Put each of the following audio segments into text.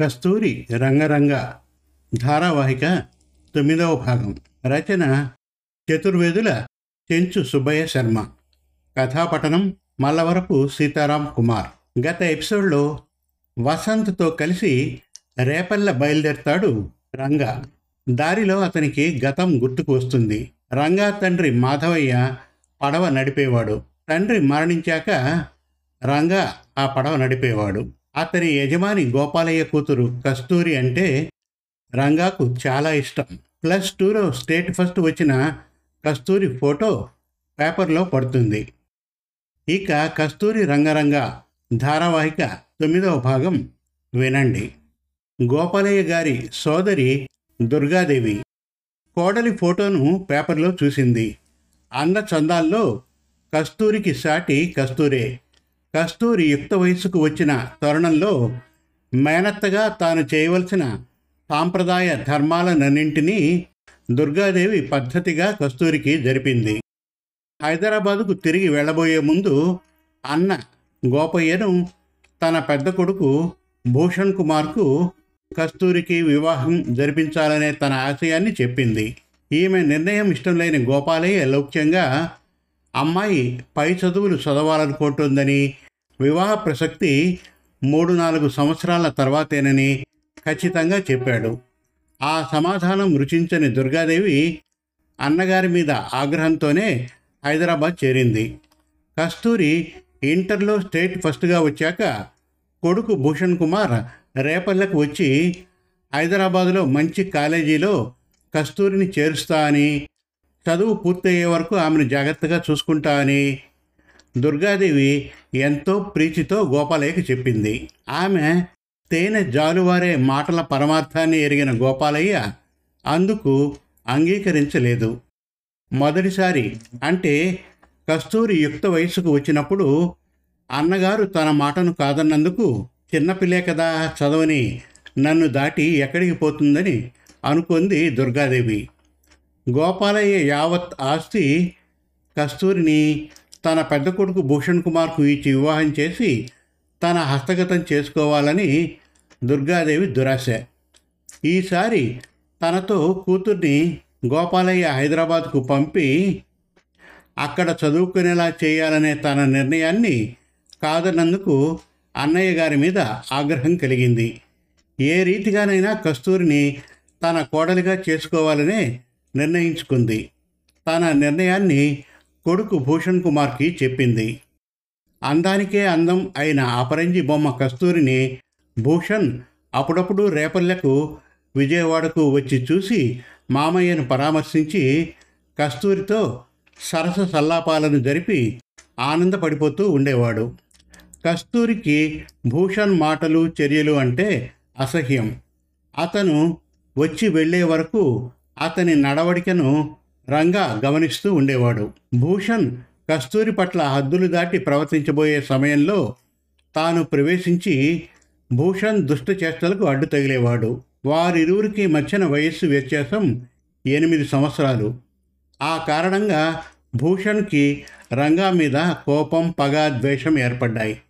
కస్తూరి రంగరంగ ధారావాహిక తొమ్మిదవ భాగం. రచన చతుర్వేదుల చెంచు సుబ్బయ్య శర్మ. కథాపఠనం మల్లవరపు సీతారాం కుమార్. గత ఎపిసోడ్లో వసంత్తో కలిసి రేపల్ల బయలుదేరతాడు రంగా. దారిలో అతనికి గతం గుర్తుకు వస్తుంది. రంగా తండ్రి మాధవయ్య పడవ నడిపేవాడు. తండ్రి మరణించాక రంగా ఆ పడవ నడిపేవాడు. అతని యజమాని గోపాలయ్య కూతురు కస్తూరి అంటే రంగాకు చాలా ఇష్టం. ప్లస్ టూలో స్టేట్ ఫస్ట్ వచ్చిన కస్తూరి ఫోటో పేపర్లో పడుతుంది. ఇక కస్తూరి రంగరంగ ధారావాహిక తొమ్మిదవ భాగం వినండి. గోపాలయ్య గారి సోదరి దుర్గాదేవి కోడలి ఫోటోను పేపర్లో చూసింది. అన్న చందాల్లో కస్తూరికి సాటి కస్తూరే కస్తూరి యుక్త వయస్సుకు వచ్చిన తరుణంలో మేనత్తగా తాను చేయవలసిన సాంప్రదాయ ధర్మాలన్నింటినీ దుర్గాదేవి పద్ధతిగా కస్తూరికి జరిపింది. హైదరాబాదుకు తిరిగి వెళ్ళబోయే ముందు అన్న గోపయ్యను తన పెద్ద కొడుకు భూషణ్ కుమార్కు కస్తూరికి వివాహం జరిపించాలనే తన ఆశయాన్ని చెప్పింది. ఈమె నిర్ణయం ఇష్టం లేని గోపాలయ్య లౌక్యంగా అమ్మాయి పై చదువులు చదవాలనుకుంటుందని వివాహ ప్రసక్తి మూడు నాలుగు సంవత్సరాల తర్వాతేనని ఖచ్చితంగా చెప్పాడు. ఆ సమాధానం రుచించని దుర్గాదేవి అన్నగారి మీద ఆగ్రహంతోనే హైదరాబాద్ చేరింది. కస్తూరి ఇంటర్లో స్టేట్ ఫస్ట్గా వచ్చాక కొడుకు భూషణ్ కుమార్ రేపల్లెకు వచ్చి హైదరాబాదులో మంచి కాలేజీలో కస్తూరిని చేరుస్తా అని చదువు పూర్తయ్యే వరకు ఆమెను జాగ్రత్తగా చూసుకుంటా అని దుర్గాదేవి ఎంతో ప్రీతితో గోపాలయ్యకి చెప్పింది. ఆమె తేనె జాలువారే మాటల పరమార్థాన్ని ఎరిగిన గోపాలయ్య అందుకు అంగీకరించలేదు. మొదటిసారి అంటే కస్తూరి యుక్త వయసుకు వచ్చినప్పుడు అన్నగారు తన మాటను కాదన్నందుకు చిన్నపిల్లే కదా చదవని నన్ను దాటి ఎక్కడికి పోతుందని అనుకుంది దుర్గాదేవి. గోపాలయ్య యావత్ ఆస్తి కస్తూరిని తన పెద్ద కొడుకు భూషణ్ కుమార్కు ఇచ్చి వివాహం చేసి తన హస్తగతం చేసుకోవాలని దుర్గాదేవి దురాశ. ఈసారి తనతో కూతుర్ని గోపాలయ్య హైదరాబాద్కు పంపి అక్కడ చదువుకునేలా చేయాలనే తన నిర్ణయాన్ని కాదన్నందుకు అన్నయ్య గారి మీద ఆగ్రహం కలిగింది. ఏ రీతిగానైనా కస్తూరిని తన కోడలిగా చేసుకోవాలనే నిర్ణయించుకుంది. తన నిర్ణయాన్ని కొడుకు భూషణ్ కుమార్కి చెప్పింది. అందానికే అందం అయిన అపరంజి బొమ్మ కస్తూరిని భూషణ్ అప్పుడప్పుడు రేపల్లెకు విజయవాడకు వచ్చి చూసి మామయ్యను పరామర్శించి కస్తూరితో సరస సల్లాపాలను జరిపి ఆనందపడిపోతూ ఉండేవాడు. కస్తూరికి భూషణ్ మాటలు చర్యలు అంటే అసహ్యం. అతను వచ్చి వెళ్ళే వరకు అతని నడవడికను రంగా గమనిస్తూ ఉండేవాడు. భూషణ్ కస్తూరి పట్ల హద్దులు దాటి ప్రవర్తించబోయే సమయంలో తాను ప్రవేశించి భూషణ్ దుష్ట చేష్టలకు అడ్డు తగిలేవాడు. వారిరువురికి మధ్యన వయస్సు వ్యత్యాసం ఎనిమిది సంవత్సరాలు. ఆ కారణంగా భూషణ్కి రంగా మీద కోపం పగ ద్వేషం ఏర్పడ్డాయి.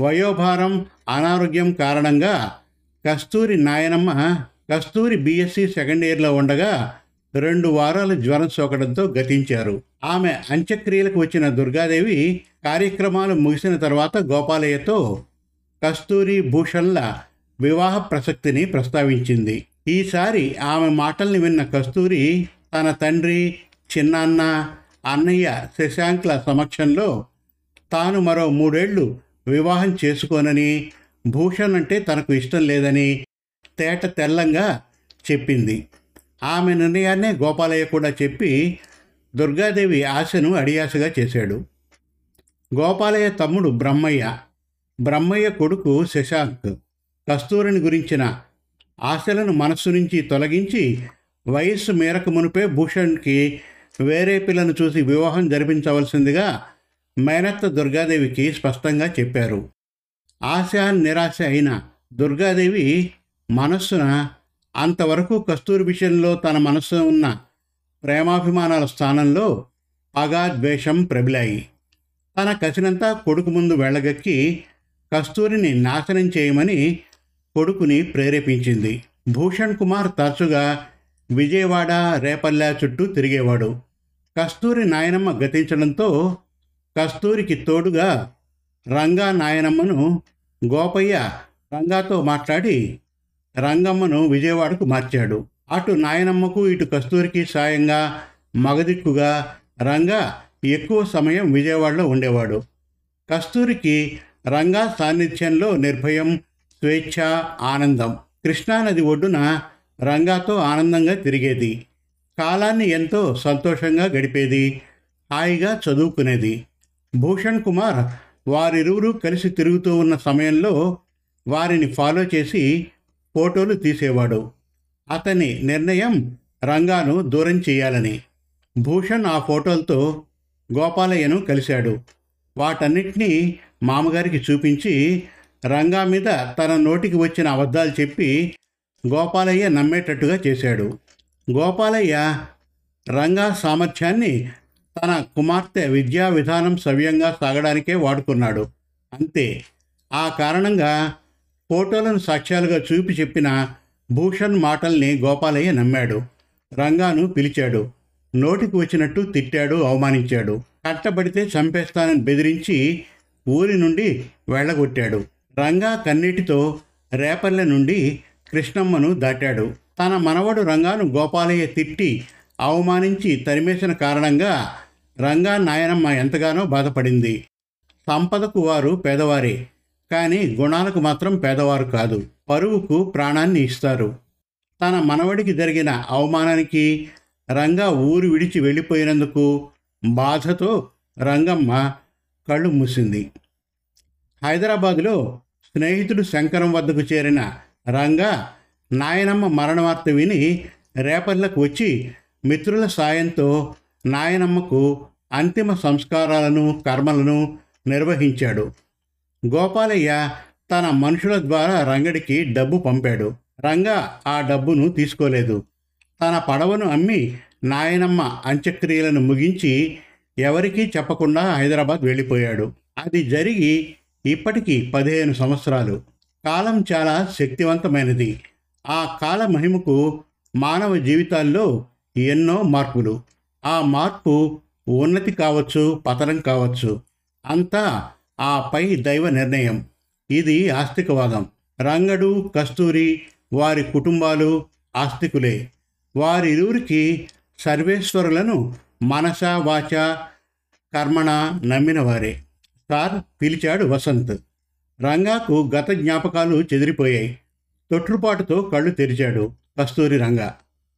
వయోభారం అనారోగ్యం కారణంగా కస్తూరి నాయనమ్మ కస్తూరి బీఎస్సీ సెకండ్ ఇయర్లో ఉండగా రెండు వారాలు జ్వరం సోకడంతో గతించారు. ఆమె అంత్యక్రియలకు వచ్చిన దుర్గాదేవి కార్యక్రమాలు ముగిసిన తర్వాత గోపాలయ్యతో కస్తూరి భూషణ్ల వివాహ ప్రసక్తిని ప్రస్తావించింది. ఈసారి ఆమె మాటల్ని విన్న కస్తూరి తన తండ్రి చిన్నాన్న అన్నయ్య శశాంక్ల సమక్షంలో తాను మరో మూడేళ్ళు వివాహం చేసుకోనని భూషణ్ అంటే తనకు ఇష్టం లేదని తేట తెల్లంగా చెప్పింది. ఆమె నిర్ణయాన్నే గోపాలయ్య కూడా చెప్పి దుర్గాదేవి ఆశను అడియాసగా చేశాడు. గోపాలయ్య తమ్ముడు బ్రహ్మయ్య బ్రహ్మయ్య కొడుకు శశాంక్ కస్తూరిని గురించిన ఆశలను మనస్సు నుంచి తొలగించి వయస్సు మేరకు మునిపే భూషణ్కి వేరే పిల్లను చూసి వివాహం జరిపించవలసిందిగా మేనత్త దుర్గాదేవికి స్పష్టంగా చెప్పారు. ఆశ నిరాశ అయిన దుర్గాదేవి మనస్సున అంతవరకు కస్తూరి విషయంలో తన మనస్సు ఉన్న ప్రేమాభిమానాల స్థానంలో పగ ద్వేషం ప్రబిలాయి. తన కసినంతా కొడుకు ముందు వెళ్ళగక్కి కస్తూరిని నాశనం చేయమని కొడుకుని ప్రేరేపించింది. భూషణ్ కుమార్ తరచుగా విజయవాడ రేపల్లె చుట్టూ తిరిగేవాడు. కస్తూరి నాయనమ్మ గతించడంతో కస్తూరికి తోడుగా రంగా నాయనమ్మను గోపయ్య రంగాతో మాట్లాడి రంగమ్మను విజయవాడకు మార్చాడు. అటు నాయనమ్మకు ఇటు కస్తూరికి సాయంగా మగదిక్కుగా రంగా ఎక్కువ సమయం విజయవాడలో ఉండేవాడు. కస్తూరికి రంగా సాన్నిధ్యంలో నిర్భయం స్వేచ్ఛ ఆనందం. కృష్ణానది ఒడ్డున రంగాతో ఆనందంగా తిరిగేది. కాలాన్ని ఎంతో సంతోషంగా గడిపేది. హాయిగా చదువుకునేది. భూషణ్ కుమార్ వారిరువురు కలిసి తిరుగుతూ ఉన్న సమయంలో వారిని ఫాలో చేసి ఫోటోలు తీసేవాడు. అతని నిర్ణయం రంగాను దూరం చేయాలని. భూషణ్ ఆ ఫోటోలతో గోపాలయ్యను కలిశాడు. వాటన్నిటినీ మామగారికి చూపించి రంగా మీద తన నోటికి వచ్చిన అబద్ధాలు చెప్పి గోపాలయ్య నమ్మేటట్టుగా చేశాడు. గోపాలయ్య రంగా సామర్థ్యాన్ని తన కుమార్తె విద్యా విధానం సవ్యంగా సాగడానికే వాడుకున్నాడు. అంతే. ఆ కారణంగా ఫోటోలను సాక్ష్యాలుగా చూపి చెప్పిన భూషణ్ మాటల్ని గోపాలయ్య నమ్మాడు. రంగాను పిలిచాడు. నోటికి వచ్చినట్టు తిట్టాడు అవమానించాడు. కట్టబడితే చంపేస్తానని బెదిరించి ఊరి నుండి వెళ్ళగొట్టాడు. రంగా కన్నీటితో రేపల్లె నుండి కృష్ణమ్మను దాటాడు. తన మనవడు రంగాను గోపాలయ్య తిట్టి అవమానించి తరిమేసిన కారణంగా రంగా నాయనమ్మ ఎంతగానో బాధపడింది. సంపదకు వారు పేదవారే. కానీ గుణాలకు మాత్రం పేదవారు కాదు. పరువుకు ప్రాణాన్ని ఇస్తారు. తన మనవడికి జరిగిన అవమానానికి రంగా ఊరు విడిచి వెళ్ళిపోయినందుకు బాధతో రంగమ్మ కళ్ళు మూసింది. హైదరాబాదులో స్నేహితుడు శంకరం వద్దకు చేరిన రంగా నాయనమ్మ మరణ వార్త విని రేపర్లకు వచ్చి మిత్రుల సాయంతో నాయనమ్మకు అంతిమ సంస్కారాలను కర్మలను నిర్వహించాడు. గోపాలయ్య తన మనుషుల ద్వారా రంగడికి డబ్బు పంపాడు. రంగ ఆ డబ్బును తీసుకోలేదు. తన పడవను అమ్మి నాయనమ్మ అంత్యక్రియలను ముగించి ఎవరికీ చెప్పకుండా హైదరాబాద్ వెళ్ళిపోయాడు. అది జరిగి ఇప్పటికి పదిహేను సంవత్సరాలు. కాలం చాలా శక్తివంతమైనది. ఆ కాల మహిమకు మానవ జీవితాల్లో ఎన్నో మార్పులు. ఆ మార్పు ఉన్నతి కావచ్చు పతనం కావచ్చు. అంతా ఆ పై దైవ నిర్ణయం. ఇది ఆస్తికవాదం. రంగడు కస్తూరి వారి కుటుంబాలు ఆస్తికులే. వారిరువురికి సర్వేశ్వరులను మనస వాచ కర్మణ నమ్మినవారే. సార్ పిలిచాడు వసంత్. రంగాకు గత జ్ఞాపకాలు చెదిరిపోయాయి. తొట్టుపాటుతో కళ్ళు తెరిచాడు కస్తూరి రంగా.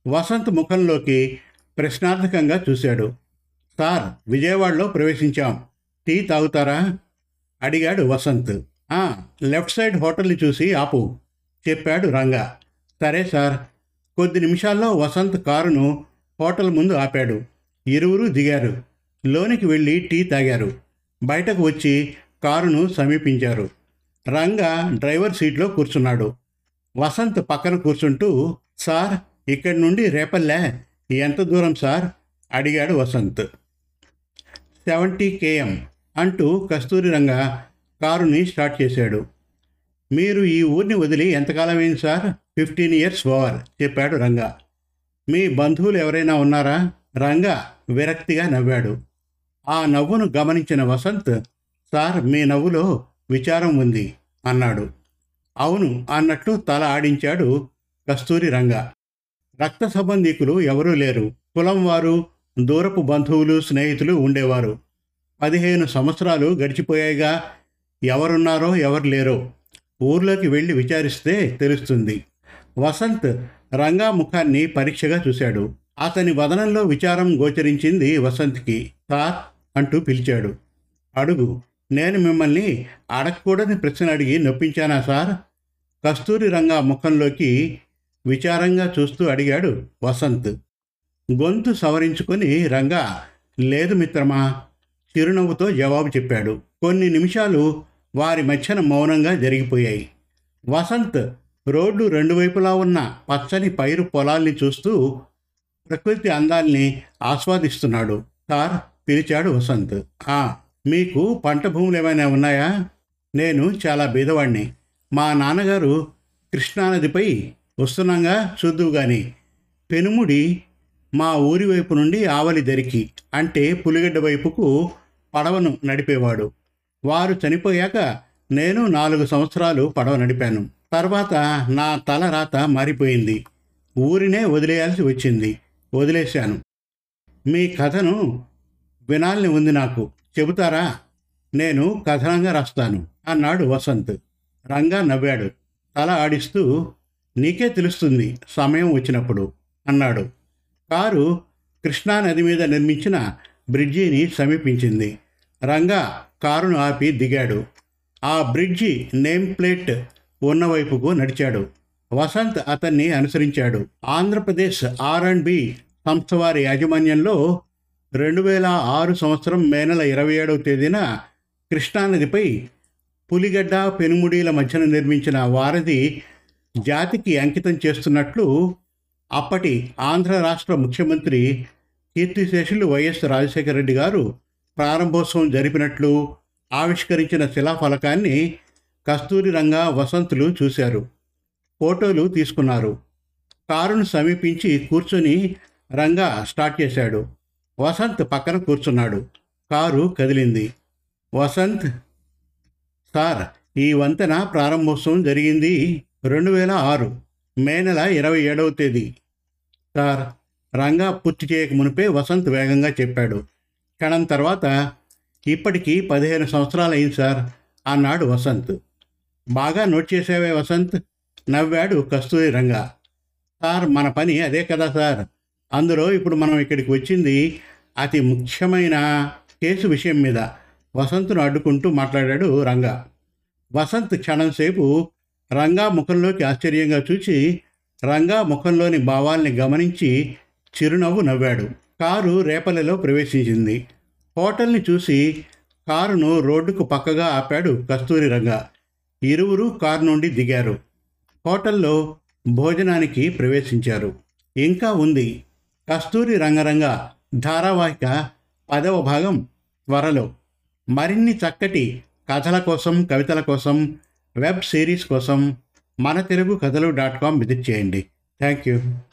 వసంత్ ముఖంలోకి ప్రశ్నార్థకంగా చూశాడు. సార్ విజయవాడలో ప్రవేశించాం. టీ తాగుతారా? అడిగాడు వసంత్. "ఆ, లెఫ్ట్ సైడ్ హోటల్ని చూసి ఆపు చెప్పాడు రంగా. సరే సార్. కొద్ది నిమిషాల్లో వసంత్ కారును హోటల్ ముందు ఆపాడు. ఇరువురు దిగారు. లోనికి వెళ్ళి టీ తాగారు. బయటకు వచ్చి కారును సమీపించారు. రంగా డ్రైవర్ సీట్లో కూర్చున్నాడు. వసంత్ పక్కన కూర్చుంటూ సార్ ఇక్కడి నుండి రేపల్లె? ఎంత దూరం సార్? అడిగాడు వసంత్. Seventy KM. అంటూ కస్తూరి రంగ కారుని స్టార్ట్ చేశాడు. మీరు ఈ ఊరిని వదిలి ఎంతకాలమైంది సార్? ఫిఫ్టీన్ ఇయర్స్ ఓవర్ చెప్పాడు రంగా. మీ బంధువులు ఎవరైనా ఉన్నారా? రంగా విరక్తిగా నవ్వాడు. ఆ నవ్వును గమనించిన వసంత్ సార్ మీ నవ్వులో విచారం ఉంది అన్నాడు. అవును అన్నట్లు తల ఆడించాడు కస్తూరి రంగ. రక్త సంబంధీకులు ఎవరూ లేరు. కులం వారు దూరపు బంధువులు స్నేహితులు ఉండేవారు. పదిహేను సంవత్సరాలు గడిచిపోయాయిగా ఎవరున్నారో ఎవరు లేరో ఊర్లోకి వెళ్ళి విచారిస్తే తెలుస్తుంది. వసంత్ రంగా ముఖాన్ని పరీక్షగా చూశాడు. అతని వదనంలో విచారం గోచరించింది వసంత్కి. సార్ అంటూ పిలిచాడు. అడుగు నేను మిమ్మల్ని అడగకూడని ప్రశ్న అడిగి నొప్పించానా సార్? కస్తూరి రంగా ముఖంలోకి విచారంగా చూస్తూ అడిగాడు వసంత్. గొంతు సవరించుకొని రంగా లేదు మిత్రమా? చిరునవ్వుతో జవాబు చెప్పాడు. కొన్ని నిమిషాలు వారి మధ్యన మౌనంగా జరిగిపోయాయి. వసంత్ రోడ్డు రెండు వైపులా ఉన్న పచ్చని పైరు పొలాల్ని చూస్తూ ప్రకృతి అందాల్ని ఆస్వాదిస్తున్నాడు. సార్ పిలిచాడు వసంత్. ఆ మీకు పంట భూములు ఏమైనా ఉన్నాయా? నేను చాలా బీదవాణ్ణి. మా నాన్నగారు కృష్ణానదిపై వస్తున్నాగా చూద్దువు గాని. పెనుముడి మా ఊరి వైపు నుండి ఆవలి దరికి అంటే పులిగడ్డ వైపుకు పడవను నడిపేవాడు. వారు చనిపోయాక నేను నాలుగు సంవత్సరాలు పడవ నడిపాను. తర్వాత నా తల రాత మారిపోయింది. ఊరినే వదిలేయాల్సి వచ్చింది. వదిలేశాను. మీ కథను వినాలని ఉంది నాకు. చెబుతారా? నేను కథనంగా రాస్తాను. అన్నాడు వసంత్. రంగా నవ్వాడు. తల ఆడిస్తూ నీకే తెలుస్తుంది సమయం వచ్చినప్పుడు అన్నాడు. కారు కృష్ణానది మీద నిర్మించిన బ్రిడ్జిని సమీపించింది. రంగా కారును ఆపి దిగాడు. ఆ బ్రిడ్జి నేమ్ ప్లేట్ ఉన్నవైపుకు నడిచాడు. వసంత్ అతన్ని అనుసరించాడు. ఆంధ్రప్రదేశ్ ఆర్ అండ్ బి సంస్థ వారి యాజమాన్యంలో రెండు వేల ఆరు సంవత్సరం మే నెల ఇరవై ఏడవ తేదీన కృష్ణానదిపై పులిగడ్డ పెనుముడీల మధ్యన నిర్మించిన వారధి జాతికి అంకితం చేస్తున్నట్లు అప్పటి ఆంధ్ర రాష్ట్ర ముఖ్యమంత్రి కీర్తిశేషులు వైఎస్ రాజశేఖర రెడ్డి గారు ప్రారంభోత్సవం జరిపినట్లు ఆవిష్కరించిన శిలాఫలకాన్ని కస్తూరి రంగా వసంతులు చూశారు. ఫోటోలు తీసుకున్నారు. కారును సమీపించి కూర్చొని రంగా స్టార్ట్ చేశాడు. వసంత్ పక్కన కూర్చున్నాడు. కారు కదిలింది. వసంత్ సార్ ఈ వంతెన ప్రారంభోత్సవం జరిగింది రెండు వేల ఆరు మే నెల ఇరవై ఏడవ తేదీ. సార్ రంగా పూర్తి చేయక మునిపే వసంత్ వేగంగా చెప్పాడు. క్షణం తర్వాత ఇప్పటికీ పదిహేను సంవత్సరాలు అయింది సార్ అన్నాడు వసంత్. బాగా నోట్ చేసేవే వసంత్ నవ్వాడు కస్తూరి రంగా. సార్ మన పని అదే కదా సార్. అందులో ఇప్పుడు మనం ఇక్కడికి వచ్చింది అతి ముఖ్యమైన కేసు విషయం మీద. వసంత్ను అడ్డుకుంటూ మాట్లాడాడు రంగా. వసంత్ క్షణంసేపు రంగా ముఖంలోకి ఆశ్చర్యంగా చూసి రంగా ముఖంలోని భావాల్ని గమనించి చిరునవ్వు నవ్వాడు. కారు రేపల్లెలో ప్రవేశించింది. హోటల్ని చూసి కారును రోడ్డుకు పక్కగా ఆపాడు కస్తూరి రంగ. ఇరువురు కారు నుండి దిగారు. హోటల్లో భోజనానికి ప్రవేశించారు. ఇంకా ఉంది. కస్తూరి రంగరంగ ధారావాహిక పదవ భాగం త్వరలో. మరిన్ని చక్కటి కథల కోసం కవితల కోసం వెబ్ సిరీస్ కోసం మన తెలుగు కథలు డాట్ కామ్ విజిట్ చేయండి. Thank you